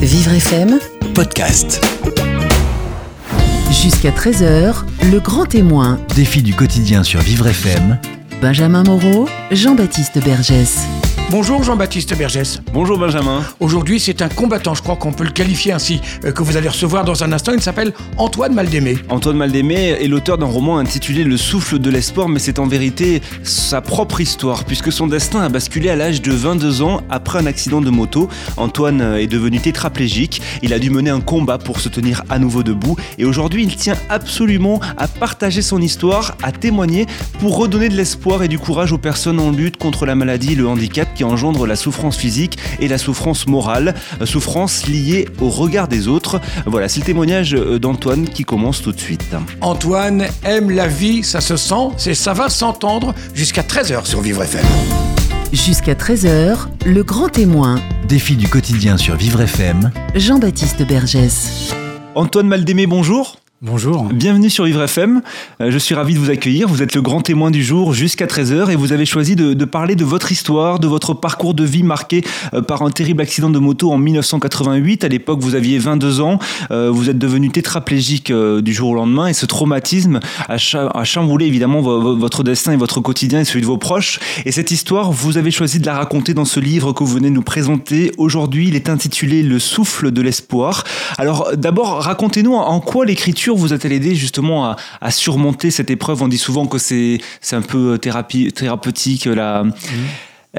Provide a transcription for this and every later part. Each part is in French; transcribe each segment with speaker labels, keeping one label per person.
Speaker 1: Vivre FM,
Speaker 2: podcast.
Speaker 1: jusqu'à 13h, le grand témoin.
Speaker 2: Défi du quotidien sur Vivre FM.
Speaker 1: Benjamin Moreau, Jean-Baptiste Bergès.
Speaker 3: Bonjour Jean-Baptiste Bergès.
Speaker 4: Bonjour Benjamin.
Speaker 3: Aujourd'hui, c'est un combattant, je crois qu'on peut le qualifier ainsi, euh, que vous allez recevoir dans un instant. Il s'appelle Antoine Maldémé.
Speaker 4: Antoine Maldémé est l'auteur d'un roman intitulé Le souffle de l'espoir, mais c'est en vérité sa propre histoire, puisque son destin a basculé à l'âge de 22 ans après un accident de moto. Antoine est devenu tétraplégique, il a dû mener un combat pour se tenir à nouveau debout, et aujourd'hui il tient absolument à partager son histoire, à témoigner pour redonner de l'espoir et du courage aux personnes en lutte contre la maladie et le handicap qui engendre la souffrance physique et la souffrance morale, euh, souffrance liée au regard des autres. Voilà, c'est le témoignage euh, d'Antoine qui commence tout de suite.
Speaker 3: Antoine aime la vie, ça se sent, c'est ça va s'entendre jusqu'à 13h sur Vivre FM.
Speaker 1: Jusqu'à 13h, le grand témoin.
Speaker 2: Défi du quotidien sur Vivre FM.
Speaker 1: Jean-Baptiste Bergès.
Speaker 4: Antoine Maldémé, bonjour.
Speaker 5: Bonjour.
Speaker 4: Bienvenue sur Vivre FM. Euh, Je suis ravi de vous accueillir. Vous êtes le grand témoin du jour jusqu'à 13h et vous avez choisi de, parler de votre histoire, de votre parcours de vie marqué euh, par un terrible accident de moto en 1988. À l'époque, vous aviez 22 ans. Euh, Vous êtes devenu tétraplégique du jour au lendemain et ce traumatisme a, a chamboulé évidemment vo- vo- votre destin et votre quotidien et celui de vos proches. Et cette histoire, vous avez choisi de la raconter dans ce livre que vous venez de nous présenter. Aujourd'hui, il est intitulé Le souffle de l'espoir. Alors d'abord, racontez-nous en quoi l'écriture vous a-t-elle aidé justement à, à surmonter cette épreuve On dit souvent que c'est un peu thérapie, thérapeutique. La,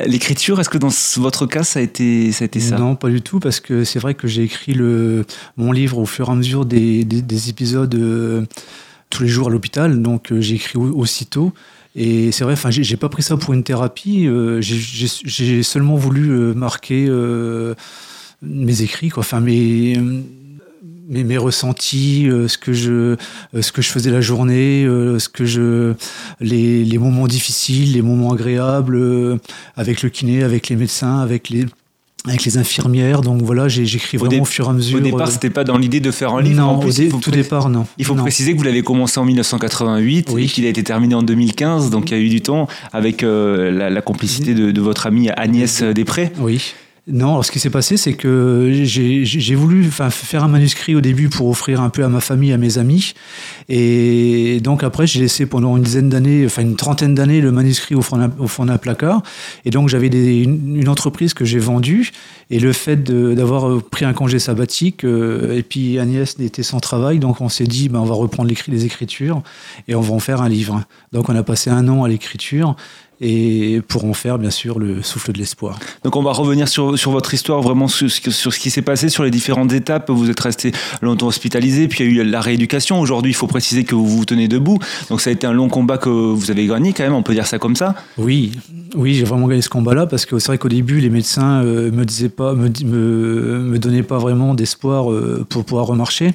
Speaker 4: L'écriture, est-ce que dans votre cas, ça a été ça, a été ça?
Speaker 5: Non, pas du tout, parce que c'est vrai que j'ai écrit le, mon livre au fur et à mesure des, des, des épisodes euh, tous les jours à l'hôpital, donc euh, j'ai écrit au- aussitôt. Et c'est vrai, enfin, j'ai pas pris ça pour une thérapie. euh, j'ai- seulement voulu euh, marquer euh, mes écrits, quoi. Enfin, mes mes, mes ressentis, euh, ce que je euh, ce que je faisais la journée, euh, ce que je les, les moments difficiles, les moments agréables avec le kiné, avec les médecins, avec les avec les infirmières. Donc voilà, j'écris vraiment au fur et à mesure.
Speaker 4: Au départ, c'était pas dans l'idée de faire un livre.
Speaker 5: non,
Speaker 4: en plus,
Speaker 5: au dé- tout départ, non.
Speaker 4: Il faut
Speaker 5: Non.
Speaker 4: préciser que vous l'avez commencé en 1988
Speaker 5: Oui.
Speaker 4: et qu'il a été terminé en 2015, donc il y a eu du temps avec la, la complicité de, de votre amie Agnès Després.
Speaker 5: Oui. Non, alors ce qui s'est passé, c'est que j'ai voulu faire un manuscrit au début pour offrir un peu à ma famille, à mes amis. Et donc après, j'ai laissé pendant une dizaine d'années, enfin une trentaine d'années, le manuscrit au fond d'un- placard. Et donc j'avais une, entreprise que j'ai vendue. Et le fait d'avoir pris un congé sabbatique, euh, et puis Agnès était sans travail, donc on s'est dit, ben, on va reprendre les écritures et on va en faire un livre. Donc on a passé un an à l'écriture. Et pour en faire, bien sûr, le souffle de l'espoir.
Speaker 4: Donc on va revenir sur, sur votre histoire, vraiment sur, ce que- sur ce qui s'est passé, sur les différentes étapes. Vous êtes resté longtemps hospitalisé, puis il y a eu la rééducation. Aujourd'hui, il faut préciser que vous vous tenez debout. Donc ça a été un long combat que vous avez gagné quand même, on peut dire ça comme ça.
Speaker 5: Oui, oui, j'ai vraiment gagné ce combat-là parce que c'est vrai qu'au début, les médecins euh, me disaient pas, me, me, me donnaient pas vraiment d'espoir euh, pour pouvoir remarcher.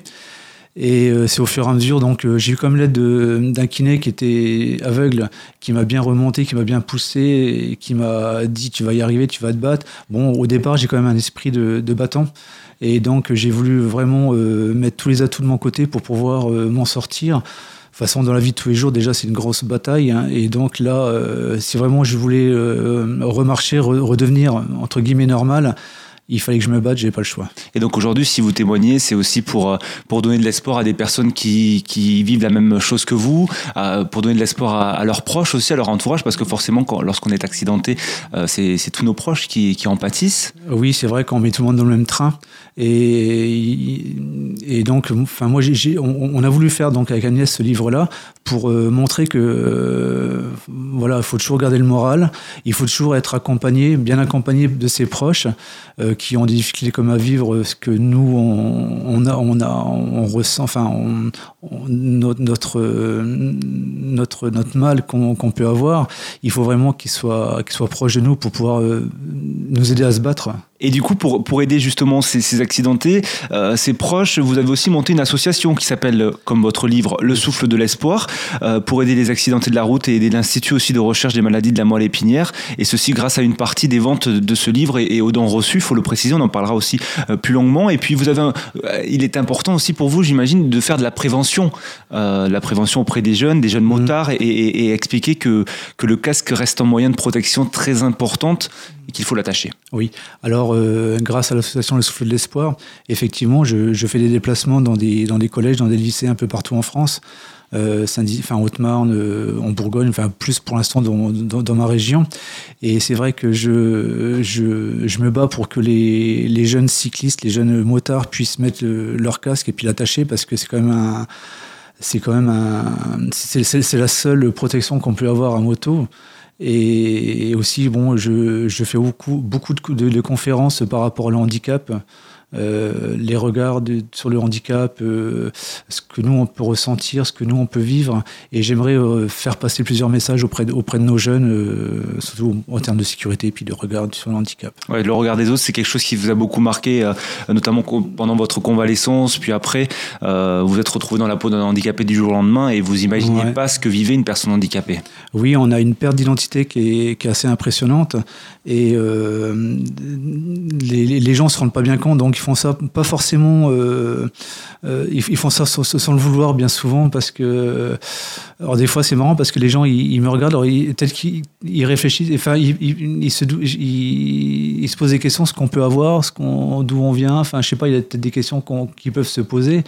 Speaker 5: Et euh, c'est au fur et à mesure, donc euh, j'ai eu comme l'aide de- d'un kiné qui était aveugle, qui m'a bien remonté, qui m'a bien poussé, qui m'a dit tu vas y arriver, tu vas te battre. Bon, au départ, j'ai quand même un esprit de, de battant. Et donc j'ai voulu vraiment euh, mettre tous les atouts de mon côté pour pouvoir euh, m'en sortir. De toute façon, dans la vie de tous les jours, déjà, c'est une grosse bataille. hein. et donc là, euh, si vraiment je voulais euh, remarcher, re- redevenir, entre guillemets, normal, il fallait que je me batte, j'ai pas le choix.
Speaker 4: Et donc aujourd'hui, si vous témoignez, c'est aussi pour, euh, pour donner de l'espoir à des personnes qui, qui vivent la même chose que vous, euh, pour donner de l'espoir à, à leurs proches aussi, à leur entourage, parce que forcément, quand, lorsqu'on est accidenté, euh, c'est c'est tous nos proches qui, qui en pâtissent.
Speaker 5: Oui, c'est vrai qu'on met tout le monde dans le même train. Et, donc, enfin, moi, on, a voulu faire donc avec Agnès ce livre-là pour euh, montrer que euh, voilà, il faut toujours garder le moral, il faut toujours être accompagné, bien accompagné de ses proches euh, qui ont des difficultés comme à vivre ce que nous on, a, on a, on ressent, enfin, notre notre notre, mal qu'on peut avoir. Il faut vraiment qu'il soit qu'il soit proche de nous pour pouvoir nous aider à se battre.
Speaker 4: Et du coup, pour, pour aider justement ces, ces accidentés, euh, ces proches, vous avez aussi monté une association qui s'appelle, euh, comme votre livre, Le Souffle de l'Espoir, euh, pour aider les accidentés de la route et aider l'Institut aussi de recherche des maladies de la moelle épinière. Et ceci grâce à une partie des ventes de ce livre et, et aux dons reçus, il faut le préciser, on en parlera aussi euh, plus longuement. Et puis, vous avez un- euh, il est important aussi pour vous, j'imagine, de faire de la prévention, euh, la prévention auprès des jeunes, des jeunes motards, et, et- et expliquer que, que le casque reste un moyen de protection très importante et qu'il faut l'attacher.
Speaker 5: Oui. Alors, euh, grâce à l'association Le Souffle de l'Espoir, effectivement, je, fais des déplacements dans des, dans des collèges, dans des lycées un peu partout en France. Euh, enfin Haute-Marne, euh, en Bourgogne, enfin plus pour l'instant dans, dans, ma région. Et c'est vrai que je, je, je, me bats pour que les, les, jeunes cyclistes, les jeunes motards puissent mettre le, leur casque et puis l'attacher parce que c'est quand même un c'est quand même un, c'est la seule protection qu'on peut avoir à moto. Et, aussi, bon, je, je fais beaucoup, beaucoup de, de, de, conférences par rapport au handicap. Euh, les regards de, sur le handicap, euh, ce que nous on peut ressentir, ce que nous on peut vivre. Et j'aimerais euh, faire passer plusieurs messages auprès de, auprès de nos jeunes, surtout en termes de sécurité et puis de regard sur le handicap.
Speaker 4: Ouais, le regard des autres, c'est quelque chose qui vous a beaucoup marqué, notamment pendant votre convalescence, puis après, vous êtes retrouvé dans la peau d'un handicapé du jour au lendemain et vous imaginez ouais. pas ce que vivait une personne handicapée.
Speaker 5: Oui, on a une perte d'identité qui est, qui est, assez impressionnante et les, les, gens se rendent pas bien compte, donc ils font ça pas forcément. Euh, euh, ils, font ça sans, le vouloir bien souvent parce que. Alors des fois c'est marrant parce que les gens ils, me regardent, alors peut-être qu'ils réfléchissent, enfin ils, se, ils, se posent des questions, ce qu'on peut avoir, ce qu'on, d'où on vient. Enfin je sais pas, il y a peut-être des questions qui peuvent se poser.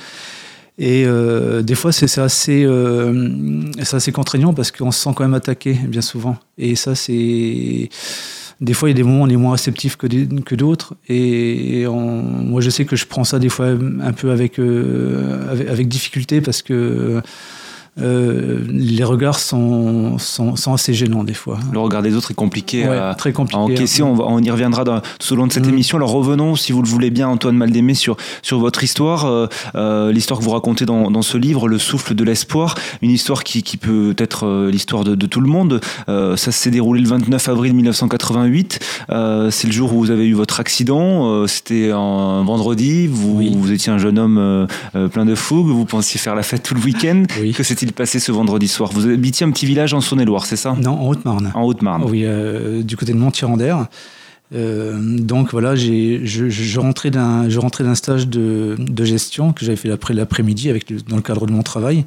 Speaker 5: Et euh, des fois, c'est assez, euh, assez contraignant parce qu'on se sent quand même attaqué bien souvent. Et ça, c'est des fois, il y a des moments où on est moins réceptif que, que d'autres. Et on, moi, je sais que je prends ça des fois un peu avec, euh, avec, avec, difficulté parce que euh, les regards sont, sont, sont, assez gênants des fois.
Speaker 4: Le regard des autres est compliqué,
Speaker 5: ouais,
Speaker 4: à,
Speaker 5: très compliqué
Speaker 4: à encaisser. On, va, on, y reviendra dans, tout au long de cette mmh. émission. Alors revenons, si vous le voulez bien, Antoine Maldémé, sur, sur votre histoire, euh, euh, l'histoire que vous racontez dans, dans, ce livre, Le souffle de l'espoir, une histoire qui, qui peut être l'histoire de, de, tout le monde. Euh, ça s'est déroulé le 29 avril 1988. Euh, C'est le jour où vous avez eu votre accident. C'était un vendredi. Vous, oui. vous étiez un jeune homme plein de fougue. Vous pensiez faire la fête tout le week-end.
Speaker 5: Oui.
Speaker 4: Que s'est-il passé ce vendredi soir Vous habitiez un petit village en Saône-et-Loire, c'est ça
Speaker 5: Non, en Haute-Marne.
Speaker 4: En Haute-Marne.
Speaker 5: Oui, euh, du côté de Mont-Tirandère. Euh, donc voilà, je, je, rentrais d'un stage de, de, gestion que j'avais fait l'après-midi avec dans le cadre de mon travail.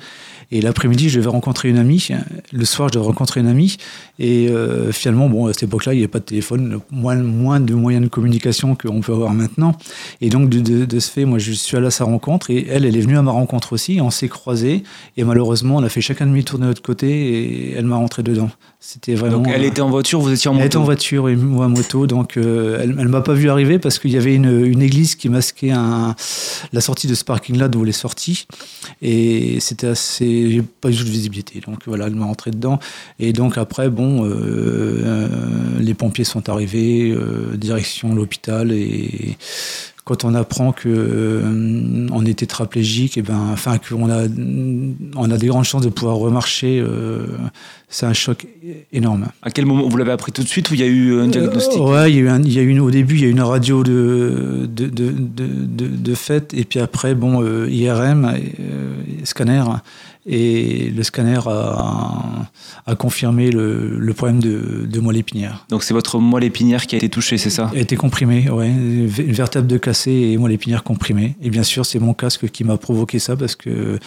Speaker 5: Et l'après-midi, je devais rencontrer une amie. Le soir, je devais rencontrer une amie. Et euh, finalement, bon, à cette époque-là, il n'y avait pas de téléphone, moins, moins de moyens de communication qu'on peut avoir maintenant. Et donc, de, de, de, ce fait, moi, je suis allé à sa rencontre. Et elle, elle est venue à ma rencontre aussi. On s'est croisés. Et malheureusement, on a fait chacun demi-tour de notre côté. Et elle m'a rentré dedans. C'était vraiment.
Speaker 4: Donc, elle était en voiture, vous étiez en moto
Speaker 5: Elle était en voiture et moi en moto. Donc, euh, elle ne m'a pas vu arriver parce qu'il y avait une, une, église qui masquait un, la sortie de ce parking-là d'où elle est sortie. Et c'était assez. J'ai pas du tout de visibilité. Donc, voilà, elle m'a rentré dedans. Et donc, après, bon, euh, euh, les pompiers sont arrivés, euh, direction l'hôpital. Et quand on apprend que euh, on est tétraplégique, et ben, enfin qu'on a, on a des grandes chances de pouvoir remarcher, euh, c'est un choc énorme.
Speaker 4: À quel moment vous l'avez appris tout de suite ou il y a eu un diagnostic?
Speaker 5: euh, Ouais, il y a eu, un, il y a eu une, au début il y a eu une radio de de, de, de, de fait et puis après bon IRM, scanner et le scanner a, a confirmé le, le, problème de, de moelle épinière.
Speaker 4: Donc c'est votre moelle épinière qui a été touchée, c'est ça?
Speaker 5: A été comprimée, ouais, une vertèbre de cassée et moelle épinière comprimée. Et bien sûr, c'est mon casque qui m'a provoqué ça parce que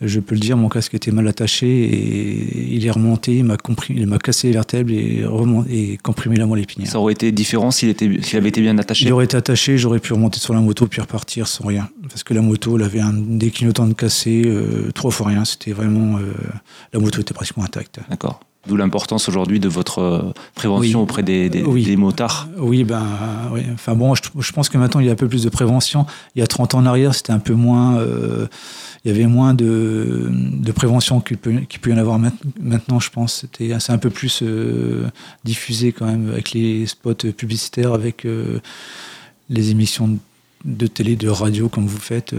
Speaker 5: je peux le dire, mon casque était mal attaché et il est remonté, il m'a comprimé, il m'a cassé les vertèbres et, remonté, et comprimé la moelle épinière.
Speaker 4: Ça aurait été différent s'il était, s'il avait été bien attaché.
Speaker 5: Il aurait été attaché, j'aurais pu remonter sur la moto puis repartir sans rien, parce que la moto, elle avait un déclignotant de cassé, euh, trois fois rien. C'était vraiment, euh, la moto était pratiquement intacte.
Speaker 4: D'accord. D'où l'importance aujourd'hui de votre prévention
Speaker 5: oui.
Speaker 4: auprès des, des,
Speaker 5: oui.
Speaker 4: des, motards.
Speaker 5: Oui, ben, oui. Enfin bon, je, je, pense que maintenant il y a un peu plus de prévention. Il y a 30 ans en arrière, c'était un peu moins. Euh, il y avait moins de, de prévention qu'il peut, qu peut y en avoir maintenant, je pense. C'est un peu plus euh, diffusé quand même avec les spots publicitaires, avec euh, les émissions de télé, de radio comme vous faites.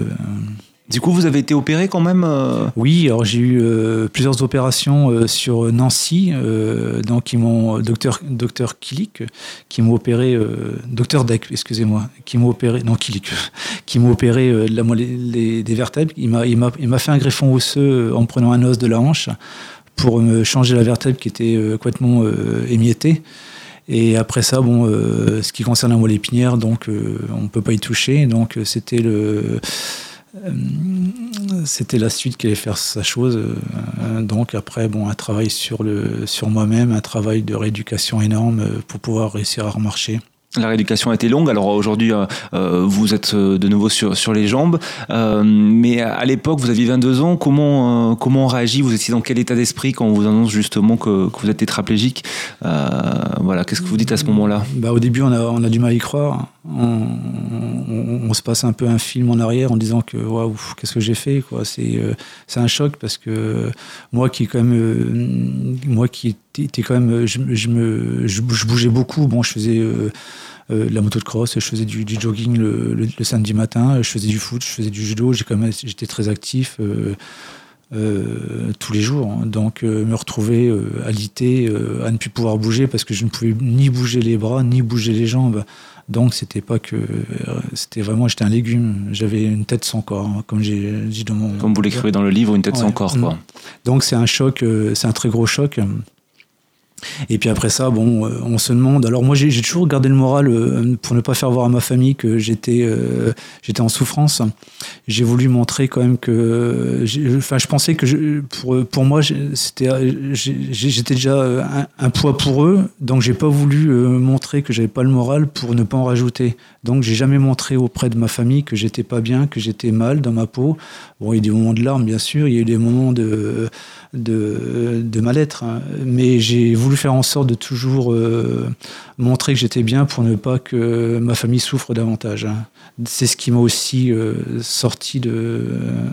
Speaker 5: Euh.
Speaker 4: Du coup, vous avez été opéré quand même euh...
Speaker 5: Oui, alors j'ai eu euh, plusieurs opérations euh, sur Nancy, euh, donc ils m'ont docteur docteur Kilik qui m'a opéré docteur Deck, excusez-moi, qui m'a opéré non Kilik, qui m'a opéré de la les, des vertèbres. Il m'a il m'a fait un greffon osseux en prenant un os de la hanche pour me changer la vertèbre qui était complètement émiettée. Et après ça, bon, euh, ce qui concerne la moelle épinière, donc euh, on peut pas y toucher. Donc c'était le c'était la suite qui allait faire sa chose. Euh, donc après, bon, un travail sur, le, sur moi-même, un travail de rééducation énorme euh, pour pouvoir réussir à remarcher.
Speaker 4: La rééducation a été longue. Alors aujourd'hui, euh, euh, vous êtes euh, de nouveau sur, sur les jambes. mais à l'époque, vous aviez 22 ans. Comment, comment on réagit? Vous étiez dans quel état d'esprit quand on vous annonce justement que, que vous êtes tétraplégique? Voilà, qu'est-ce que vous dites à ce moment-là?
Speaker 5: Bah, Au début, on a, on a, du mal à y croire. On, se passe un peu un film en arrière en disant que waouh, qu'est-ce que j'ai fait c'est un choc parce que moi qui quand même moi qui quand même je, je me je, bougeais beaucoup. Bon, je faisais euh, la moto de cross, je faisais du, jogging le, samedi matin, je faisais du foot, je faisais du judo, j'étais très actif. Euh, euh, tous les jours. Hein. Donc me retrouver alité, à ne plus pouvoir bouger parce que je ne pouvais ni bouger les bras ni bouger les jambes. Donc c'était pas que c'était vraiment j'étais un légume. J'avais une tête sans corps, hein, comme j'ai dit dans mon.
Speaker 4: Comme vous l'écrivez dans le livre, une tête sans corps, quoi.
Speaker 5: Donc c'est un choc, c'est un très gros choc. Et puis après ça, bon, euh, on se demande. Alors moi, j'ai toujours gardé le moral euh, pour ne pas faire voir à ma famille que j'étais euh, j'étais en souffrance. J'ai voulu montrer quand même que, enfin, je pensais que pour pour moi, c'était j'étais déjà un, poids pour eux, donc j'ai pas voulu montrer que j'avais pas le moral pour ne pas en rajouter. Donc j'ai jamais montré auprès de ma famille que j'étais pas bien, que j'étais mal dans ma peau. Bon, il y a eu des moments de larmes, bien sûr, il y a eu des moments de de, de mal-être, hein. mais j'ai voulu faire en sorte de toujours euh, montrer que j'étais bien pour ne pas que ma famille souffre davantage. Hein. C'est ce qui m'a aussi euh, sorti de,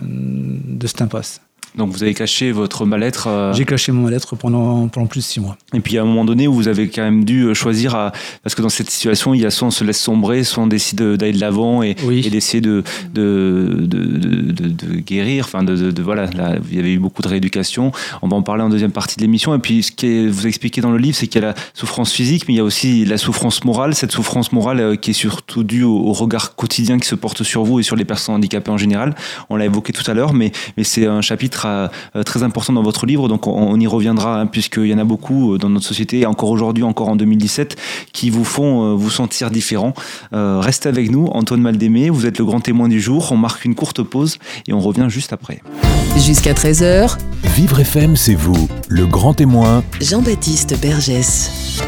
Speaker 5: de cette impasse.
Speaker 4: Donc vous avez caché votre mal-être. Euh,
Speaker 5: J'ai caché mon mal-être pendant, pendant plus de six mois.
Speaker 4: Et puis à un moment donné où vous avez quand même dû euh, choisir, à... parce que dans cette situation, il y a soit on se laisse sombrer, soit on décide d'aller de l'avant et, et d'essayer de de, de, de, de, guérir. Enfin, de, voilà, là, il y avait eu beaucoup de rééducation. On va en parler en deuxième partie de l'émission. Et puis ce que vous expliquez dans le livre, c'est qu'il y a la souffrance physique, mais il y a aussi la souffrance morale. Cette souffrance morale euh, qui est surtout due au, au, regard quotidien qui se porte sur vous et sur les personnes handicapées en général. On l'a évoqué tout à l'heure, mais, mais c'est un chapitre euh, très important dans votre livre, donc on, y reviendra, hein, puisqu'il y en a beaucoup euh, dans notre société, encore aujourd'hui, encore en 2017, qui vous font euh, vous sentir différent. restez avec nous, Antoine Maldémé, vous êtes le grand témoin du jour. On marque une courte pause et on revient juste après.
Speaker 1: Jusqu'à 13h.
Speaker 2: Vivre FM, c'est vous, le grand témoin.
Speaker 1: Jean-Baptiste Bergès.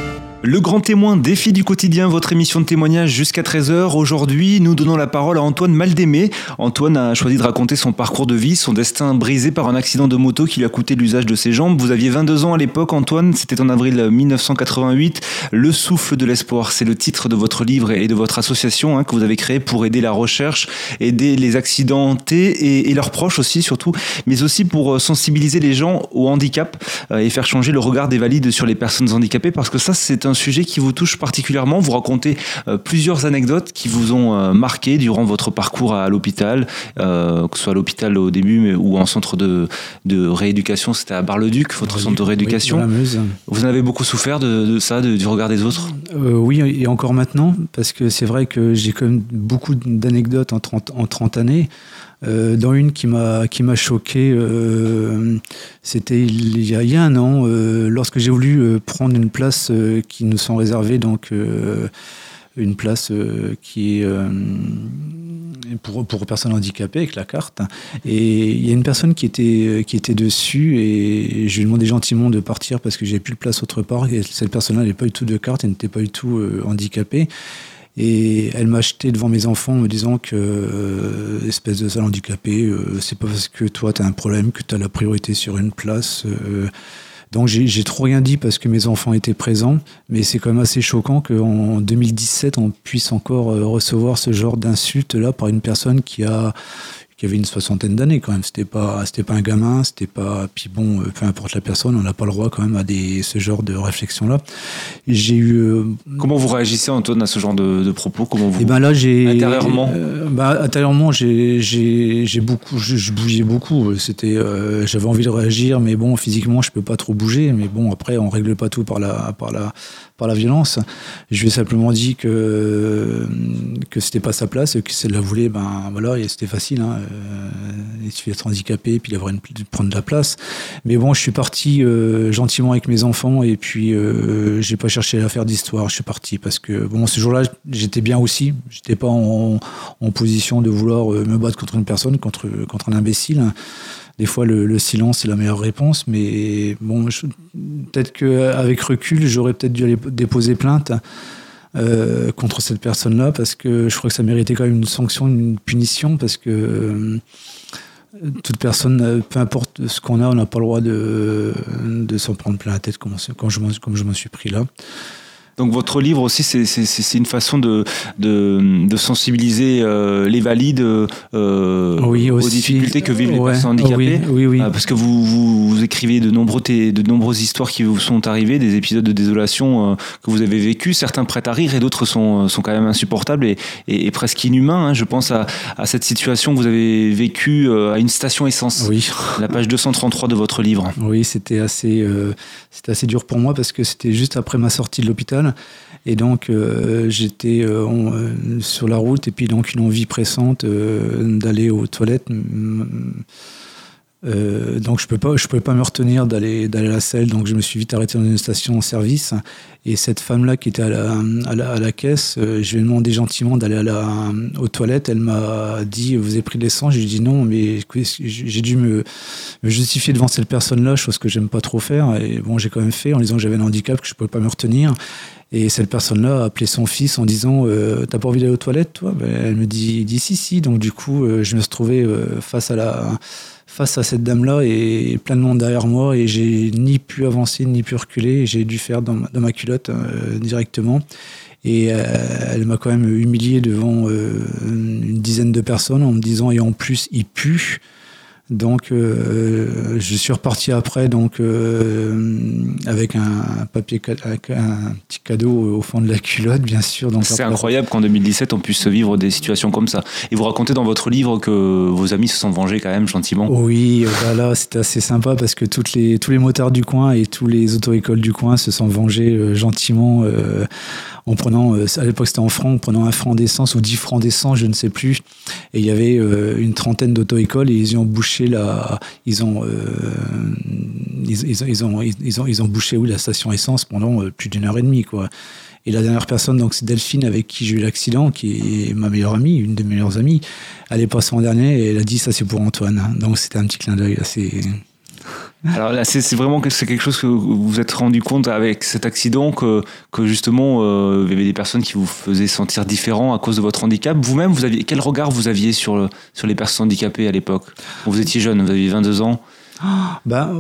Speaker 4: Le grand témoin défi du quotidien, votre émission de témoignage jusqu'à 13h. Aujourd'hui, nous donnons la parole à Antoine Maldémé. Antoine a choisi de raconter son parcours de vie, son destin brisé par un accident de moto qui lui a coûté l'usage de ses jambes. Vous aviez 22 ans à l'époque, Antoine, c'était en avril 1988. Le souffle de l'espoir, c'est le titre de votre livre et de votre association hein, que vous avez créé pour aider la recherche, aider les accidentés et, leurs proches aussi surtout, mais aussi pour euh, sensibiliser les gens au handicap euh, et faire changer le regard des valides sur les personnes handicapées parce que ça c'est un sujet qui vous touche particulièrement. Vous racontez euh, plusieurs anecdotes qui vous ont euh, marqué durant votre parcours à, l'hôpital, euh, que ce soit à l'hôpital au début mais, ou en centre de, de rééducation. C'était à Bar-le-Duc, votre centre de rééducation. vous en avez beaucoup souffert de, ça, du regard des autres?
Speaker 5: Oui, et encore maintenant, parce que c'est vrai que j'ai quand même beaucoup d'anecdotes en 30, en 30 années. Euh, dans une qui m'a qui m'a choqué, euh, c'était il, y a un an, euh, lorsque j'ai voulu prendre une place qui nous sont réservées, donc une place qui est pour, pour personnes handicapées avec la carte. Et il y a une personne qui était, qui était dessus et je lui ai demandé gentiment de partir parce que j'avais plus de place autre part. Et cette personne-là n'avait pas du tout de carte, elle n'était pas du tout handicapée. Et elle m'a acheté devant mes enfants en me disant que, euh, espèce de sale handicapé, euh, c'est pas parce que toi tu as un problème que tu as la priorité sur une place. Euh. donc j'ai trop rien dit parce que mes enfants étaient présents, mais c'est quand même assez choquant qu'en 2017 on puisse encore recevoir ce genre d'insulte là par une personne qui a qui avait une soixantaine d'années quand même. C'était pas, c'était pas un gamin, c'était pas. Puis bon, euh, peu importe la personne, on n'a pas le droit quand même à des, ce genre de réflexion-là. J'ai eu. Euh,
Speaker 4: Comment vous réagissez, Antoine, à ce genre de, propos? Comment vous
Speaker 5: Et eh ben là, j'ai
Speaker 4: intérieurement?
Speaker 5: Euh, bah, intérieurement, j'ai, j'ai, j'ai beaucoup, je, bougeais beaucoup. C'était, j'avais envie de réagir, mais bon, physiquement, je peux pas trop bouger. Mais bon, après, on règle pas tout par la, par la, par la violence. Je lui ai simplement dit que que c'était pas sa place, que si elle la voulait, ben voilà, c'était facile. Hein. Euh, il suffit d'être handicapé puis d'avoir une prendre de la place. Mais bon, je suis parti euh, gentiment avec mes enfants et puis euh, j'ai pas cherché à faire d'histoire. Je suis parti parce que bon, ce jour-là, j'étais bien aussi. J'étais pas en, en position de vouloir me battre contre une personne, contre, contre un imbécile. Des fois, le, silence est la meilleure réponse, mais bon, peut-être qu'avec recul, j'aurais peut-être dû aller déposer plainte. contre cette personne-là parce que je crois que ça méritait quand même une sanction, une punition parce que toute personne, peu importe ce qu'on a, on n'a pas le droit de, s'en prendre plein la tête comme je m'en suis pris là.
Speaker 4: Donc votre livre aussi, c'est une façon de, de, sensibiliser euh, les valides euh, aux difficultés que vivent les personnes handicapées.
Speaker 5: Oui, oui,
Speaker 4: euh, parce que vous, vous, écrivez de, nombreux de nombreuses histoires qui vous sont arrivées, des épisodes de désolation que vous avez vécu. Certains prêtent à rire et d'autres sont, sont quand même insupportables et, et, presque inhumains. Hein. Je pense à, à, cette situation que vous avez vécue à une station essence.
Speaker 5: Oui.
Speaker 4: La page 233 de votre livre.
Speaker 5: Oui, c'était assez, c'était assez dur pour moi parce que c'était juste après ma sortie de l'hôpital. Et donc, euh, j'étais euh, euh, sur la route et puis donc une envie pressante d'aller aux toilettes. Euh, donc je peux pas, je pouvais pas me retenir d'aller d'aller à la selle, donc je me suis vite arrêté dans une station en service. Et cette femme-là qui était à la, à la, caisse, euh, je lui ai demandé gentiment d'aller à la, aux toilettes. Elle m'a dit Vous avez pris de l'essence? J'ai dit non, mais j'ai dû me, me, justifier devant cette personne-là, chose que j'aime pas trop faire. Et bon, j'ai quand même fait en disant que j'avais un handicap, que je pouvais pas me retenir. Et cette personne-là a appelé son fils en disant euh, T'as pas envie d'aller aux toilettes, toi? Ben, Elle me dit, dit Si, si. Donc, du coup, euh, je me suis trouvé face à la face à cette dame-là et plein de monde derrière moi et j'ai ni pu avancer ni pu reculer. J'ai dû faire dans, ma culotte euh, directement. Et euh, elle m'a quand même humilié devant euh, une dizaine de personnes en me disant et en plus il pue. Donc, euh, je suis reparti après, donc euh, avec un papier, avec un petit cadeau au fond de la culotte, bien sûr.
Speaker 4: C'est incroyable qu'en 2017 on puisse vivre des situations comme ça. Et vous racontez dans votre livre que vos amis se sont vengés quand même gentiment.
Speaker 5: Oui, bah là c'était assez sympa parce que toutes les, tous les motards du coin et tous les auto-écoles du coin se sont vengés euh, gentiment en prenant, euh, à l'époque c'était en francs, en prenant un franc d'essence ou dix francs d'essence, je ne sais plus. Et il y avait euh, une trentaine d'auto-écoles et ils ont bouché la, ils ont, euh, ils, ils, ils, ont, ils, ont, ils ont bouché où la station essence pendant plus d'une heure et demie, quoi. Et la dernière personne, donc, c'est Delphine avec qui j'ai eu l'accident, qui est ma meilleure amie, une de mes meilleures amies. Elle est passée en dernier et elle a dit ça c'est pour Antoine. Donc c'était un petit clin d'œil assez.
Speaker 4: Alors là, c'est vraiment quelque chose que vous vous êtes rendu compte avec cet accident que, justement euh, il y avait des personnes qui vous faisaient sentir différent à cause de votre handicap. Vous-même, quel regard vous aviez sur les personnes handicapées à l'époque? Vous étiez jeune, vous aviez 22 ans.
Speaker 5: bah,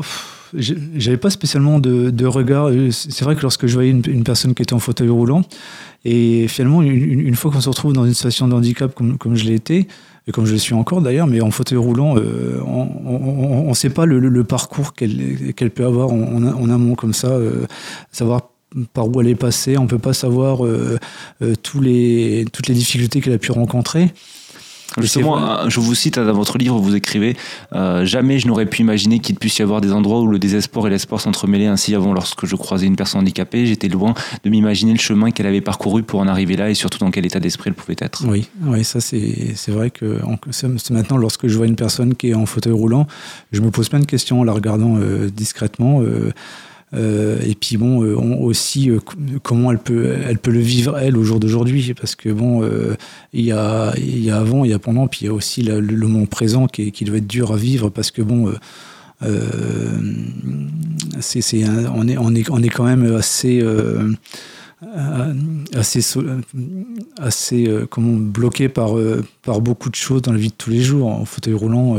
Speaker 5: j'avais pas spécialement de, regard. C'est vrai que lorsque je voyais une, personne qui était en fauteuil roulant, et finalement une, fois qu'on se retrouve dans une situation de handicap comme je l'ai été, et comme je le suis encore d'ailleurs, mais en fauteuil roulant, euh, on ne sait pas le, parcours qu'elle peut avoir en, en, amont comme ça, euh, savoir par où elle est passée, on ne peut pas savoir euh, toutes les difficultés qu'elle a pu rencontrer.
Speaker 4: Justement, je vous cite dans votre livre, vous écrivez euh, Jamais je n'aurais pu imaginer qu'il puisse y avoir des endroits où le désespoir et l'espoir s'entremêlaient ainsi avant lorsque je croisais une personne handicapée. J'étais loin de m'imaginer le chemin qu'elle avait parcouru pour en arriver là et surtout dans quel état d'esprit elle pouvait être.
Speaker 5: Oui, oui ça c'est vrai que maintenant, lorsque je vois une personne qui est en fauteuil roulant, je me pose plein de questions en la regardant euh, discrètement. Euh, euh, et puis bon, euh, aussi euh, comment elle peut, elle peut le vivre elle au jour d'aujourd'hui, parce que bon, il y a, y a avant, il y a pendant, puis il y a aussi le, moment présent qui, qui, doit être dur à vivre, parce que bon. c'est, on, est, on, est, on est quand même assez assez, assez euh, comment, bloqué par, euh, par beaucoup de choses dans la vie de tous les jours. En fauteuil roulant,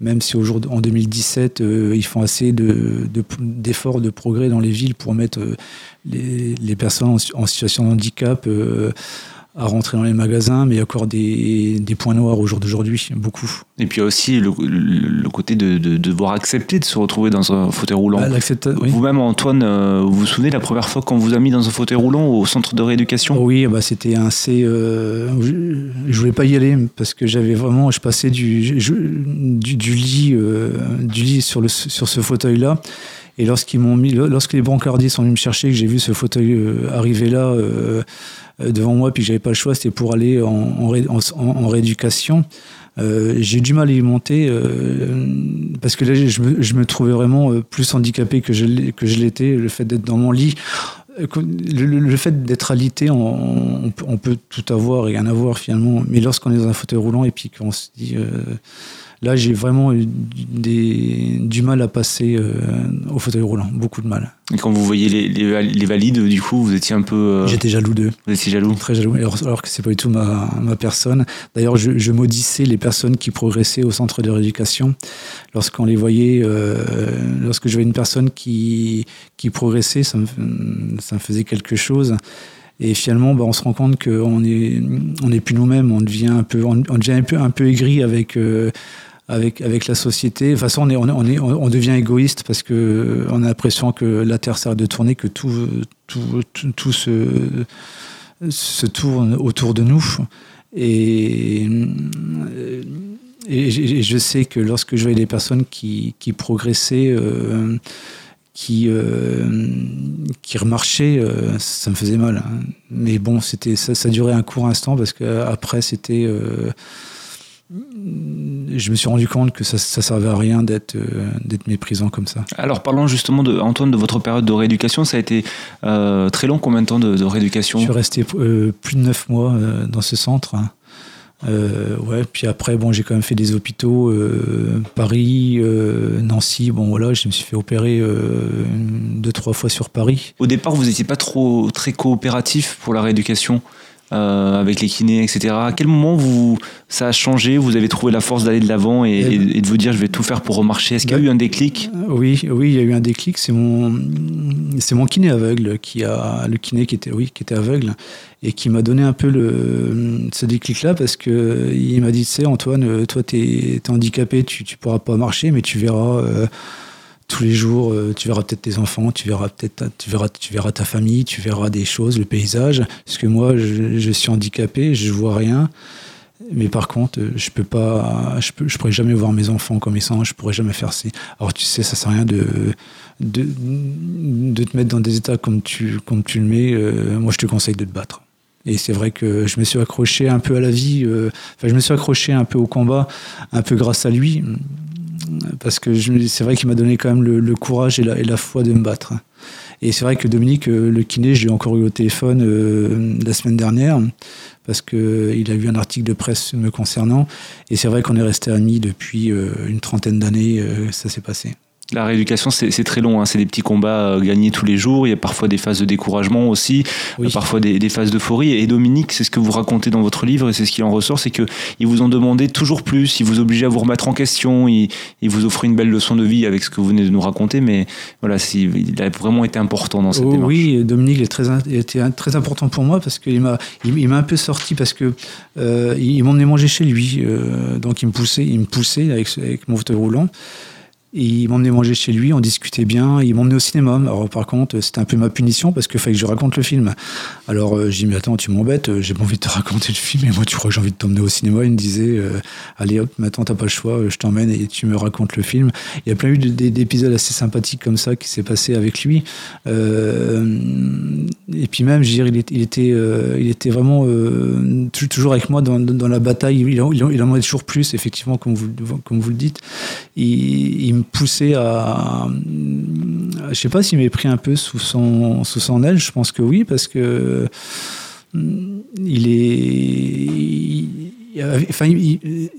Speaker 5: même si aujourd'hui, en 2017, ils font assez de, d'efforts, de, progrès dans les villes pour mettre les, les personnes en, en, situation de handicap à rentrer dans les magasins, mais il y a encore des, des points noirs au jour d'aujourd'hui, beaucoup.
Speaker 4: Et puis il y a aussi le, le côté de, de, devoir accepter de se retrouver dans un fauteuil roulant.
Speaker 5: Bah,
Speaker 4: Vous-même, Antoine, euh, vous vous souvenez la première fois qu'on vous a mis dans un fauteuil roulant au centre de rééducation?
Speaker 5: Oui, bah, c'était assez. Euh, je voulais pas y aller parce que j'avais vraiment. Je passais du, du, du, lit, euh, du lit sur, le, sur ce fauteuil-là. Et lorsqu'ils m'ont mis, lorsque les brancardiers sont venus me chercher, que j'ai vu ce fauteuil arriver là euh, devant moi, puis j'avais pas le choix, c'était pour aller en, en, rééducation. Euh, j'ai du mal à y monter euh, parce que là je me, je me trouvais vraiment plus handicapé que je, que je l'étais. Le fait d'être dans mon lit, le, fait d'être alité, on, on, peut tout avoir et rien avoir finalement. Mais lorsqu'on est dans un fauteuil roulant et puis qu'on se dit Là, j'ai vraiment eu du mal à passer euh, au fauteuil roulant, beaucoup de mal.
Speaker 4: Et quand vous voyez les, valides, du coup, vous étiez un peu. Euh,
Speaker 5: J'étais jaloux d'eux.
Speaker 4: Vous étiez jaloux
Speaker 5: Très jaloux, alors, alors que c'est pas du tout ma, personne. D'ailleurs, je, maudissais les personnes qui progressaient au centre de rééducation. Lorsqu'on les voyait, euh, lorsque je voyais une personne qui, qui progressait, ça me, ça me faisait quelque chose. Et finalement, bah, on se rend compte qu'on n'est on est plus nous-mêmes, on devient un peu, on, devient un peu, un peu aigri avec, euh, avec, avec la société. De toute façon, on, est, on, est, on devient égoïste parce qu'on a l'impression que la Terre sert de tourner, que tout, tout, tout, se, se, tourne autour de nous. Et, et, je sais que lorsque je voyais des personnes qui, qui progressaient, euh, qui, euh, qui remarchait, euh, ça me faisait mal. Hein. Mais bon, ça, ça durait un court instant parce qu'après, c'était. Euh, je me suis rendu compte que ça, ça servait à rien d'être d'être méprisant comme ça.
Speaker 4: Alors parlons justement de Antoine de votre période de rééducation. Ça a été très long. Combien de temps de, de rééducation?
Speaker 5: Je suis resté plus de neuf mois dans ce centre. Hein. Euh, ouais, puis après, bon, j'ai quand même fait des hôpitaux, euh, Paris, euh, Nancy. Bon, voilà, je me suis fait opérer deux, trois fois sur Paris.
Speaker 4: Au départ, vous n'étiez pas trop très coopératif pour la rééducation euh, avec les kinés, etc. À quel moment vous, ça a changé Vous avez trouvé la force d'aller de l'avant et, eh de vous dire je vais tout faire pour remarcher? Est-ce qu'il y a eu un déclic?
Speaker 5: Oui, oui, il y a eu un déclic. C'est mon, c'est mon kiné aveugle qui a le kiné qui était, oui, qui était aveugle et qui m'a donné un peu le, ce déclic-là parce que il m'a dit, tu sais, Antoine, toi, tu es, handicapé, tu, tu pourras pas marcher, mais tu verras. Euh, tous les jours, euh, tu verras peut-être tes enfants, tu verras peut-être, tu verras, tu verras ta famille, tu verras des choses, le paysage. Parce que moi, je, suis handicapé, je vois rien. Mais par contre, je peux pas, je, peux, pourrais jamais voir mes enfants comme ils sont, je pourrais jamais faire ça. Alors tu sais, ça sert à rien de, de, de te mettre dans des états comme tu, comme tu le mets. Euh, moi, je te conseille de te battre. Et c'est vrai que je me suis accroché un peu à la vie, euh, enfin, je me suis accroché un peu au combat, un peu grâce à lui parce que c'est vrai qu'il m'a donné quand même le, courage et la, foi de me battre. Et c'est vrai que Dominique, euh, le kiné, je l'ai encore eu au téléphone euh, la semaine dernière, parce qu'il a vu un article de presse me concernant. Et c'est vrai qu'on est resté amis depuis euh, une trentaine d'années, ça s'est passé.
Speaker 4: La rééducation, c'est très long. Hein. C'est des petits combats euh, gagnés tous les jours. Il y a parfois des phases de découragement aussi, euh, parfois des, phases d'euphorie. Et Dominique, c'est ce que vous racontez dans votre livre et c'est ce qui en ressort, c'est qu'ils vous ont demandé toujours plus. Ils vous obligent à vous remettre en question. Ils, vous offrent une belle leçon de vie avec ce que vous venez de nous raconter. Mais voilà, il a vraiment été important dans cette oh, démarche.
Speaker 5: Oui, Dominique est très, était très important pour moi parce qu'il m'a il, m'a un peu sorti parce que euh, il m'emmenait manger chez lui. donc il me poussait, il me poussait avec, avec mon fauteuil roulant il m'emmenait manger chez lui, on discutait bien. Il m'emmenait au cinéma. Alors, par contre, c'était un peu ma punition parce qu'il fallait que je raconte le film. Alors, euh, j'ai dit, mais attends, tu m'embêtes, euh, j'ai pas envie de te raconter le film. Et moi, tu crois que j'ai envie de t'emmener au cinéma? Il me disait, euh, allez hop, maintenant, t'as pas le choix, je t'emmène et tu me racontes le film. Il y a plein d'épisodes assez sympathiques comme ça qui s'est passé avec lui. et puis même, je veux dire, il, était, il était vraiment toujours avec moi dans, la bataille. Il, en, il en toujours plus, effectivement, comme vous, comme vous le dites. Il, il poussé à. Je sais pas s'il m'est pris un peu sous son, sous son aile, je pense que oui, parce que. Mm, il est. enfin, il,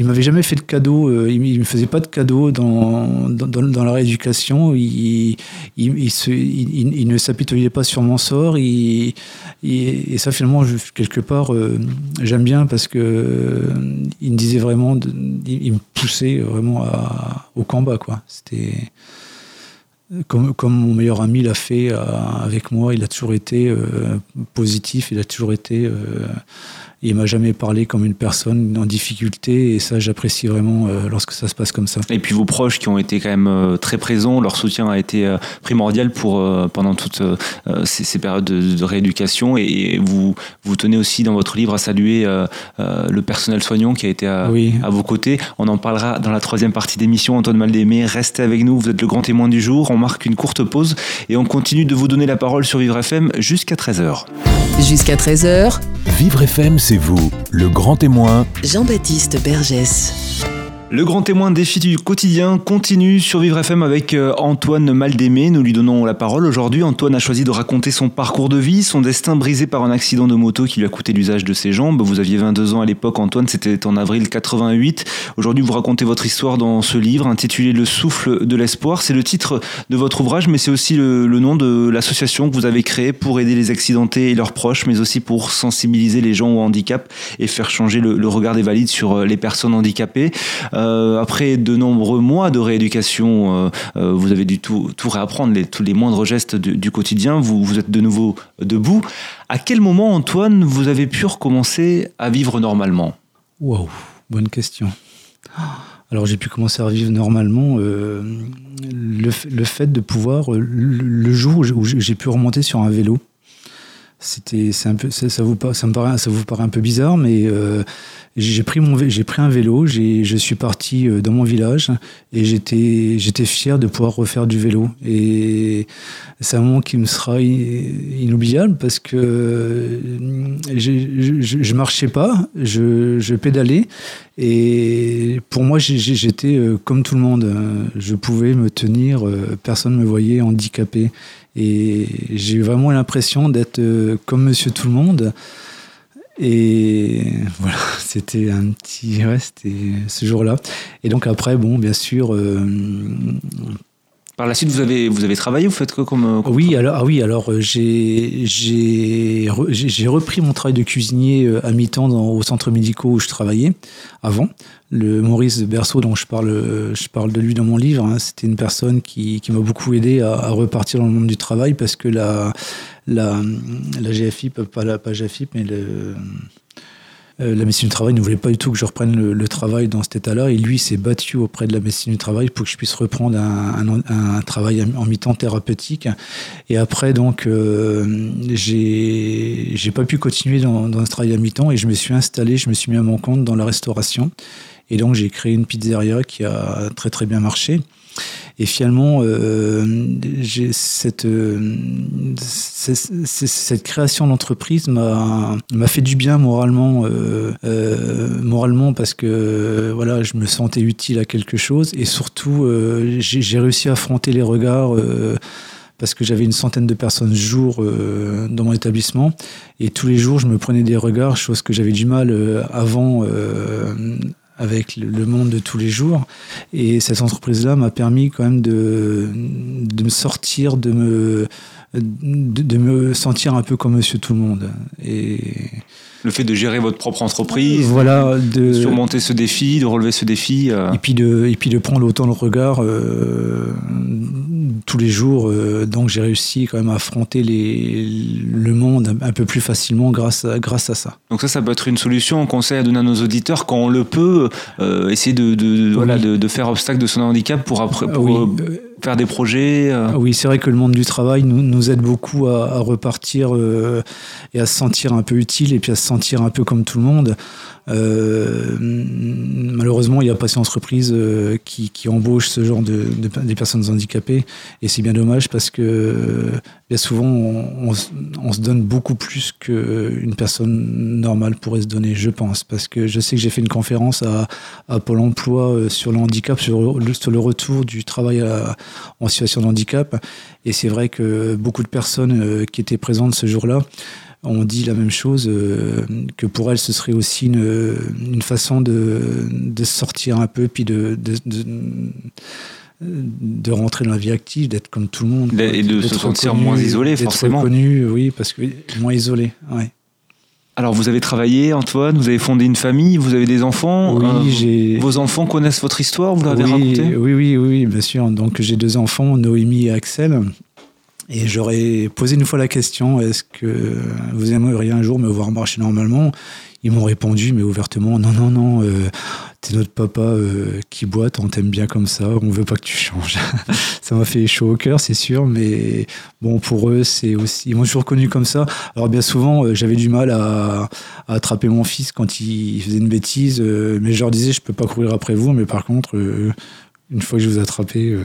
Speaker 5: il m'avait jamais fait de cadeau, euh, il, me faisait pas de cadeau dans, dans, la rééducation, il, il, se, il, ne s'apitoyait pas sur mon sort, et ça finalement, quelque part, euh, j'aime bien parce que euh, il me disait vraiment, il, me poussait vraiment au combat, quoi. C'était comme, comme mon meilleur ami l'a fait avec moi, il a toujours été positif, il a toujours été il m'a jamais parlé comme une personne en difficulté et ça j'apprécie vraiment euh, lorsque ça se passe comme ça.
Speaker 4: Et puis vos proches qui ont été quand même euh, très présents, leur soutien a été euh, primordial pour pendant toutes ces, périodes de, rééducation et, vous vous tenez aussi dans votre livre à saluer le personnel soignant qui a été à, à, vos côtés. On en parlera dans la troisième partie d'émission. Antoine Maldémé, restez avec nous, vous êtes le grand témoin du jour. On marque une courte pause et on continue de vous donner la parole sur Vivre FM jusqu'à 13h.
Speaker 1: Jusqu'à 13h.
Speaker 2: Vivre FM, c'est vous, le grand témoin.
Speaker 1: Jean-Baptiste Bergès.
Speaker 4: Le grand témoin défi du quotidien continue sur Vivre FM avec euh, Antoine Maldémé. Nous lui donnons la parole aujourd'hui. Antoine a choisi de raconter son parcours de vie, son destin brisé par un accident de moto qui lui a coûté l'usage de ses jambes. Vous aviez 22 ans à l'époque, Antoine, c'était en avril 88. Aujourd'hui, vous racontez votre histoire dans ce livre intitulé Le souffle de l'espoir. C'est le titre de votre ouvrage, mais c'est aussi le, nom de l'association que vous avez créée pour aider les accidentés et leurs proches, mais aussi pour sensibiliser les gens au handicap et faire changer le, regard des valides sur euh, les personnes handicapées. Euh, après de nombreux mois de rééducation, euh, euh, vous avez dû tout, réapprendre, les, tous les moindres gestes du, quotidien, vous, êtes de nouveau debout. À quel moment, Antoine, vous avez pu recommencer à vivre normalement?
Speaker 5: Wow, bonne question. Alors j'ai pu commencer à vivre normalement le, fait de pouvoir, le, jour où j'ai pu remonter sur un vélo, c'était ça vous paraît un peu bizarre mais j'ai pris mon j'ai pris un vélo, je suis parti euh, dans mon village et j'étais j'étais fier de pouvoir refaire du vélo et c'est un moment qui me sera inoubliable parce que euh, je, je, marchais pas, je, je, pédalais et pour moi j'étais euh, comme tout le monde, je pouvais me tenir, personne ne me voyait handicapé et j'ai vraiment l'impression d'être comme Monsieur Tout le Monde. Et voilà, c'était un petit. Ouais, c'était ce jour-là. Et donc après, bon, bien sûr. Euh,
Speaker 4: Par la suite, vous avez, vous avez travaillé, vous faites quoi comme,
Speaker 5: Oui, alors, ah oui, alors euh, j'ai, repris mon travail de cuisinier euh, à mi-temps au centre médical où je travaillais avant. Le Maurice Berceau, dont je parle, je parle de lui dans mon livre, hein, c'était une personne qui, qui m'a beaucoup aidé à, à, repartir dans le monde du travail parce que la, la, la GFIP, pas la pas GFIP, mais le, euh, la médecine du travail ne voulait pas du tout que je reprenne le, travail dans cet état-là. Et lui s'est battu auprès de la médecine du travail pour que je puisse reprendre un, travail en mi-temps thérapeutique. Et après, donc, euh, j'ai pas pu continuer dans, dans ce travail à mi-temps et je me suis installé, je me suis mis à mon compte dans la restauration. Et donc, j'ai créé une pizzeria qui a très très bien marché. Et finalement, euh, cette, euh, cette création d'entreprise m'a fait du bien moralement, euh, euh, moralement parce que voilà, je me sentais utile à quelque chose. Et surtout, euh, j'ai réussi à affronter les regards parce que j'avais une centaine de personnes jour euh, dans mon établissement. Et tous les jours je me prenais des regards, chose que j'avais du mal avant avec le monde de tous les jours. Et cette entreprise-là m'a permis quand même de, me sortir, de me, de, me sentir un peu comme monsieur tout le monde. Et
Speaker 4: le fait de gérer votre propre entreprise,
Speaker 5: voilà,
Speaker 4: de surmonter ce défi, de relever ce défi,
Speaker 5: euh. et puis de et puis de prendre autant le regard euh, tous les jours. Euh, donc j'ai réussi quand même à affronter les, le monde un peu plus facilement grâce à, grâce à ça.
Speaker 4: Donc ça, ça peut être une solution, un conseil à donner à nos auditeurs quand on le peut, essayer de, de, voilà, de, de, faire obstacle de son handicap pour après pour, faire des projets
Speaker 5: euh. Oui, c'est vrai que le monde du travail nous, aide beaucoup à, repartir euh, et à se sentir un peu utile et puis à se sentir un peu comme tout le monde. Euh, malheureusement, il n'y a pas ces entreprises qui, qui, embauchent ce genre de, des personnes handicapées et c'est bien dommage parce que bien souvent on, se donne beaucoup plus qu'une personne normale pourrait se donner, je pense, parce que je sais que j'ai fait une conférence à, à Pôle Emploi sur le handicap, sur sur le retour du travail à, en situation de handicap. Et c'est vrai que beaucoup de personnes euh, qui étaient présentes ce jour-là ont dit la même chose, euh, que pour elles, ce serait aussi une, une façon de, de, sortir un peu, puis de, de, de, rentrer dans la vie active, d'être comme tout le monde.
Speaker 4: Et de se sentir moins isolé, forcément.
Speaker 5: Connu, oui, parce que moins isolé, ouais.
Speaker 4: Alors vous avez travaillé, Antoine, vous avez fondé une famille, vous avez des enfants.
Speaker 5: Oui, euh,
Speaker 4: j'ai. Vos enfants connaissent votre histoire, vous l'avez
Speaker 5: oui,
Speaker 4: raconté
Speaker 5: Oui, oui, oui, bien sûr. Donc j'ai deux enfants, Noémie et Axel. Et j'aurais posé une fois la question est-ce que vous aimeriez un jour me voir marcher normalement? Ils m'ont répondu, mais ouvertement non, non, non. Euh, t'es notre papa euh, qui boite, on t'aime bien comme ça, on veut pas que tu changes. ça m'a fait chaud au cœur, c'est sûr, mais bon, pour eux, c'est aussi, ils m'ont toujours connu comme ça. Alors bien souvent, euh, j'avais du mal à, attraper mon fils quand il faisait une bêtise, euh, mais je leur disais, je peux pas courir après vous, mais par contre, une fois que je vous ai attrapé, euh,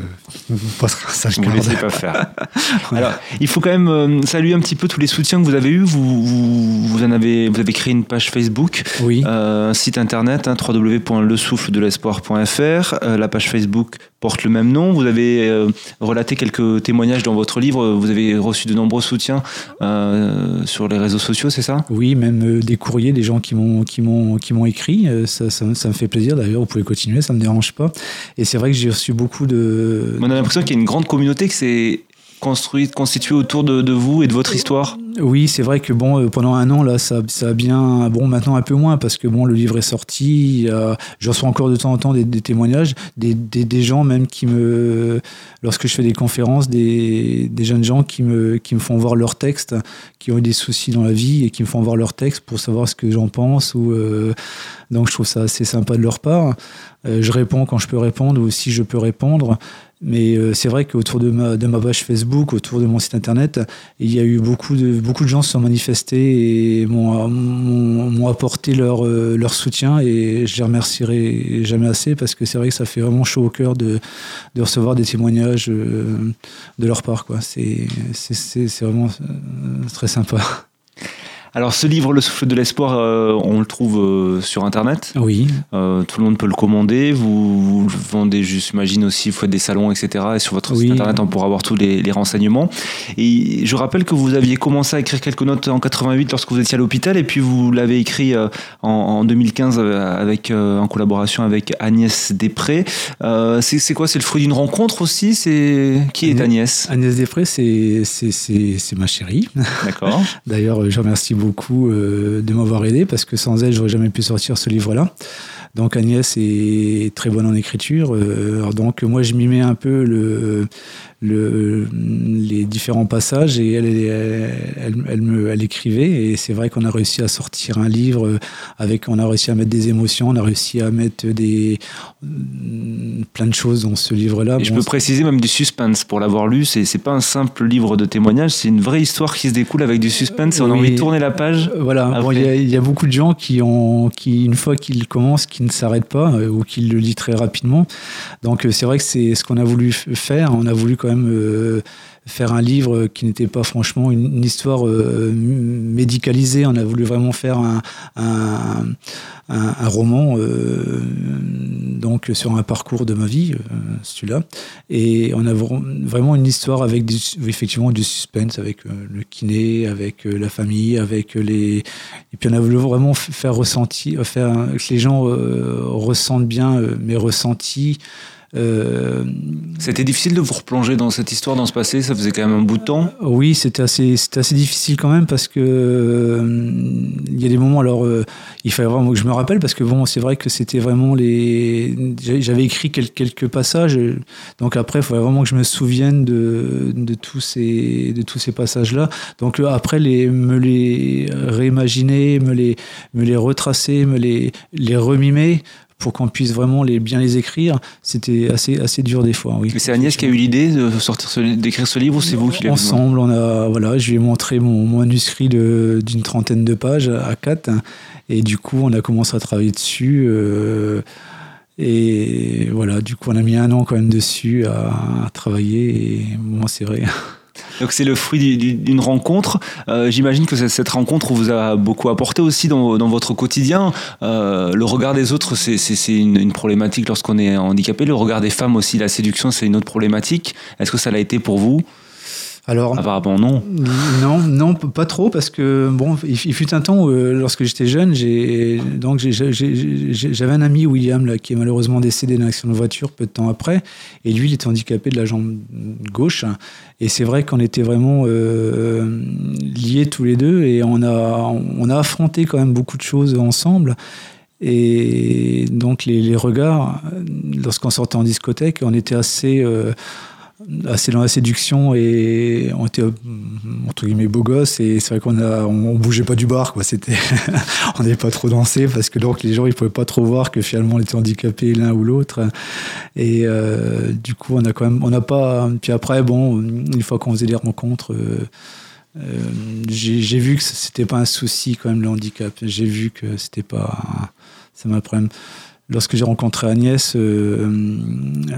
Speaker 5: vous passerez un
Speaker 4: ne
Speaker 5: quart
Speaker 4: laissez pas faire. Alors, il faut quand même euh, saluer un petit peu tous les soutiens que vous avez eus. Vous, vous, vous en avez, vous avez créé une page Facebook,
Speaker 5: Oui.
Speaker 4: euh, un site internet, hein, www.lesouffledelespoir.fr. Euh, la page Facebook porte le même nom. Vous avez euh, relaté quelques témoignages dans votre livre. Vous avez reçu de nombreux soutiens euh, sur les réseaux sociaux, c'est ça?
Speaker 5: Oui, même euh, des courriers, des gens qui m'ont qui m'ont qui m'ont écrit, ça, ça, ça me fait plaisir. D'ailleurs, vous pouvez continuer, ça me dérange pas. Et c'est vrai que j'ai reçu beaucoup de.
Speaker 4: On a l'impression qu'il y a une grande communauté qui s'est construite, constituée autour de, vous et de votre histoire.
Speaker 5: Oui, c'est vrai que bon, euh, pendant un an là, ça, ça a bien. Bon, maintenant un peu moins parce que bon, le livre est sorti. a- Je reçois encore de temps en temps des, témoignages, des, des, gens même qui me, lorsque je fais des conférences, des, jeunes gens qui me qui me font voir leurs textes, qui ont eu des soucis dans la vie et qui me font voir leurs textes pour savoir ce que j'en pense. Euh, donc je trouve ça assez sympa de leur part. Euh, je réponds quand je peux répondre ou si je peux répondre. Mais euh, c'est vrai qu'autour de ma, de ma page Facebook, autour de mon site internet, il y a eu beaucoup de, beaucoup de gens se sont manifestés et m'ont apporté leur, euh, leur soutien et je les remercierai jamais assez parce que c'est vrai que ça fait vraiment chaud au cœur de, de recevoir des témoignages euh, de leur part. quoi. C'est vraiment euh, très sympa.
Speaker 4: Alors ce livre, Le souffle de l'espoir, euh, on le trouve euh, sur Internet.
Speaker 5: Oui,
Speaker 4: Euh, tout le monde peut le commander. Vous, vous le vendez, j'imagine aussi, vous faites des salons, etc. Et sur votre
Speaker 5: Oui.
Speaker 4: site internet, on pourra avoir tous les, les renseignements. Et je rappelle que vous aviez commencé à écrire quelques notes en 88 lorsque vous étiez à l'hôpital, et puis vous l'avez écrit en, en 2015 euh, avec, en collaboration avec Agnès Després. C'est quoi? C'est le fruit d'une rencontre aussi? C'est qui est Agnès
Speaker 5: Agnès? Després, c'est- ma chérie.
Speaker 4: D'accord.
Speaker 5: D'ailleurs, je remercie beaucoup euh, de m'avoir aidé parce que sans elle, j'aurais jamais pu sortir ce livre-là. Donc Agnès est très bonne en écriture. euh, donc moi, je m'y mets un peu le, le, les différents passages et elle, elle, elle, elle me, elle écrivait. Et c'est vrai qu'on a réussi à sortir un livre euh, avec, on a réussi à mettre des émotions, on a réussi à mettre des plein de choses dans ce livre-là.
Speaker 4: Et je
Speaker 5: Bon,
Speaker 4: peux préciser même du suspense pour l'avoir lu. C'est c'est pas un simple livre de témoignages, c'est une vraie histoire qui se découle avec du suspense. Et on a
Speaker 5: Oui.
Speaker 4: envie de tourner la page.
Speaker 5: Euh, Voilà, bon, il y, a- il y a beaucoup de gens qui, ont, qui une fois qu'ils commencent, qui ne s'arrêtent pas euh, ou qui le lisent très rapidement. Donc euh, c'est vrai que c'est ce qu'on a voulu faire. On a voulu quand même euh, faire un livre qui n'était pas franchement une, histoire euh, médicalisée. On a voulu vraiment faire un, un, un- roman euh, donc sur un parcours de ma vie, euh, celui-là. Et on a vr- vraiment une histoire avec du, effectivement du suspense, avec euh, le kiné, avec la famille, avec les. Et puis on a voulu vraiment faire ressentir, faire que les gens ressentent bien mes ressentis. Euh,
Speaker 4: C'était difficile de vous replonger dans cette histoire, dans ce passé. Ça faisait quand même un bout de temps.
Speaker 5: oui, c'était assez, c'était assez difficile quand même parce que euh, il y a des moments. Alors, euh, il fallait vraiment que je me rappelle parce que bon, c'est vrai que c'était vraiment les. j'avais- écrit quel- quelques passages, euh, donc après, il fallait vraiment que je me souvienne de, de tous ces, de tous ces passages-là. Donc euh, après, les, me les réimaginer, me les, me les retracer, me les, les remimer pour qu'on puisse vraiment les, bien les écrire, c'était assez, assez dur des fois. Oui.
Speaker 4: C'est Agnès qui a eu l'idée de sortir ce- d'écrire ce livre ou c'est vous qui l'avez
Speaker 5: Ensemble, on a, voilà, je lui ai montré mon, mon manuscrit d'une trentaine de pages à quatre. Et du coup, on a commencé à travailler dessus. euh, et voilà, du coup, on a mis un an quand même dessus à, à travailler. Et bon, c'est vrai.
Speaker 4: Donc c'est le fruit du- du- d'une rencontre. Euh, J'imagine que cette- rencontre vous a beaucoup apporté aussi dans, votre quotidien. Euh, le regard des autres, c'est- une problématique lorsqu'on est handicapé. Le regard des femmes aussi, la séduction, c'est une autre problématique. Est-ce que ça l'a été pour vous?
Speaker 5: Alors,
Speaker 4: Apparemment non.
Speaker 5: Non, non, p- pas trop, parce que bon, il, fut un temps où, euh, lorsque j'étais jeune, j'ai donc j'avais un ami William là, qui est malheureusement décédé d'un accident de voiture peu de temps après, et lui, il était handicapé de la jambe gauche, et c'est vrai qu'on était vraiment euh, liés tous les deux, et on a on a affronté quand même beaucoup de choses ensemble. Et donc les, les regards, euh, lorsqu'on sortait en discothèque, on était assez euh, assez dans la séduction et on était euh, entre guillemets beaux gosses et c'est vrai qu'on a on, bougeait pas du bar quoi. C'était on n'avait pas trop dansé parce que donc les gens ils pouvaient pas trop voir que finalement on était handicapés l'un ou l'autre. Et euh, du coup on a quand même on n'a pas puis après bon une fois qu'on faisait des rencontres euh, j'ai vu que c'était pas un souci quand même le handicap. J'ai vu que c'était pas c'est mal problème lorsque j'ai rencontré Agnès, euh,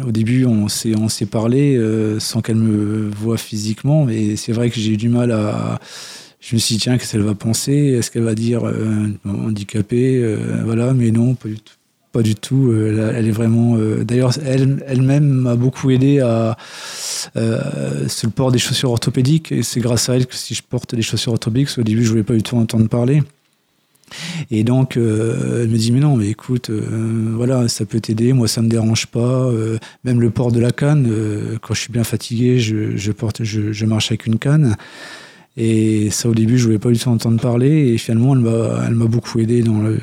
Speaker 5: au début, on s'est, on s'est parlé euh, sans qu'elle me voie physiquement, mais c'est vrai que j'ai eu du mal à. Je me suis dit, tiens, qu'est-ce qu'elle va penser? Est-ce qu'elle va dire euh, handicapée Voilà, mais non, pas du tout. Pas du tout. Elle, est vraiment. D'ailleurs, elle, elle-même m'a beaucoup aidé à sur le port des chaussures orthopédiques. Et c'est grâce à elle que si je porte des chaussures orthopédiques, au début, je voulais pas du tout entendre parler. Et donc, euh, elle me dit, mais non, mais écoute, euh, voilà, ça peut t'aider, moi ça me dérange pas. Euh, même le port de la canne, quand je suis bien fatigué, je, porte, je, marche avec une canne. Et ça, au début, je voulais pas du tout entendre parler. Et finalement, elle m'a beaucoup aidé dans le,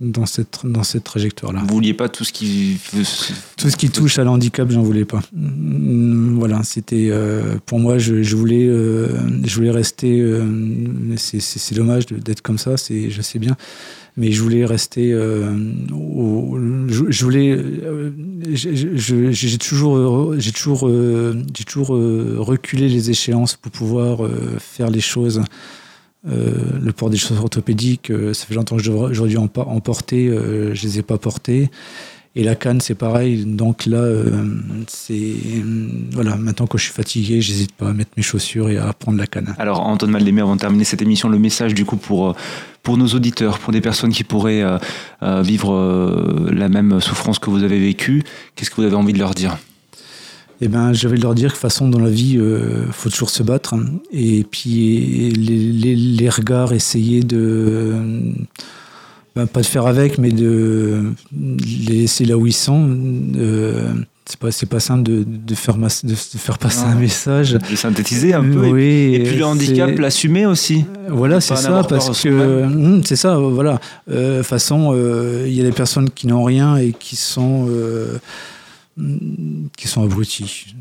Speaker 5: dans cette, dans cette trajectoire-là.
Speaker 4: Vous vouliez pas tout ce qui...
Speaker 5: Tout ce qui touche à l'handicap, j'en voulais pas. Mm, voilà, c'était... Euh, pour moi, je, je voulais, euh, je voulais rester... Euh, c'est dommage d'être comme ça, je sais bien. Mais je voulais rester... Au, je, voulais... J'ai toujours, j'ai toujours, j'ai toujours reculé les échéances pour pouvoir faire les choses euh, le port des chaussures orthopédiques, euh, ça fait longtemps que j'aurais dû en, en porter, euh, je les ai pas portés. Et la canne, c'est pareil. Donc là, c'est voilà. Maintenant que je suis fatigué, j'hésite pas à mettre mes chaussures et à prendre la canne.
Speaker 4: Alors, Antoine Maldemé, avant de terminer cette émission, le message du coup pour pour nos auditeurs, pour des personnes qui pourraient vivre la même souffrance que vous avez vécue, qu'est-ce que vous avez envie de leur dire?
Speaker 5: Eh ben, je vais leur dire que de façon dans la vie, il euh, faut toujours se battre. Et puis les, les, regards, essayer de ben, pas de faire avec, mais de les laisser là où ils sont. Euh, c'est pas pas simple de, de faire de, faire passer un message.
Speaker 4: De synthétiser un peu. Oui, et, puis, le handicap l'assumer aussi.
Speaker 5: Voilà c'est ça parce que hum, c'est ça voilà. Euh, façon euh, il y a des personnes qui n'ont rien et qui sont qui sont abrutis.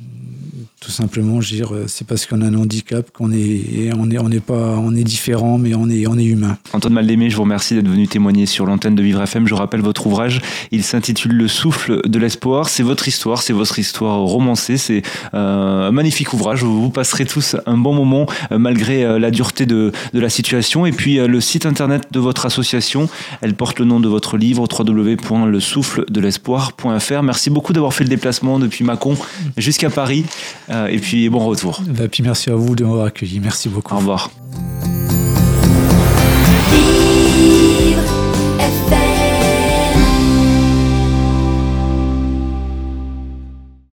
Speaker 5: Tout simplement, dire, c'est parce qu'on a un handicap qu'on est, on est, on pas, on est différent, mais on est, on est humain.
Speaker 4: Antoine Maldémé, je vous remercie d'être venu témoigner sur l'antenne de Vivre FM. Je rappelle votre ouvrage, il s'intitule Le souffle de l'espoir. C'est votre histoire, c'est votre histoire romancée. C'est euh, un magnifique ouvrage. Vous passerez tous un bon moment euh, malgré euh, la dureté de, de, la situation. Et puis le site internet de votre association, elle porte le nom de votre livre www.lesouffledelespoir.fr. Merci beaucoup d'avoir fait le déplacement depuis Mâcon jusqu'à Paris. Euh, et puis bon retour.
Speaker 5: Et bah, puis merci à vous de m'avoir accueilli. Merci beaucoup.
Speaker 4: Au revoir.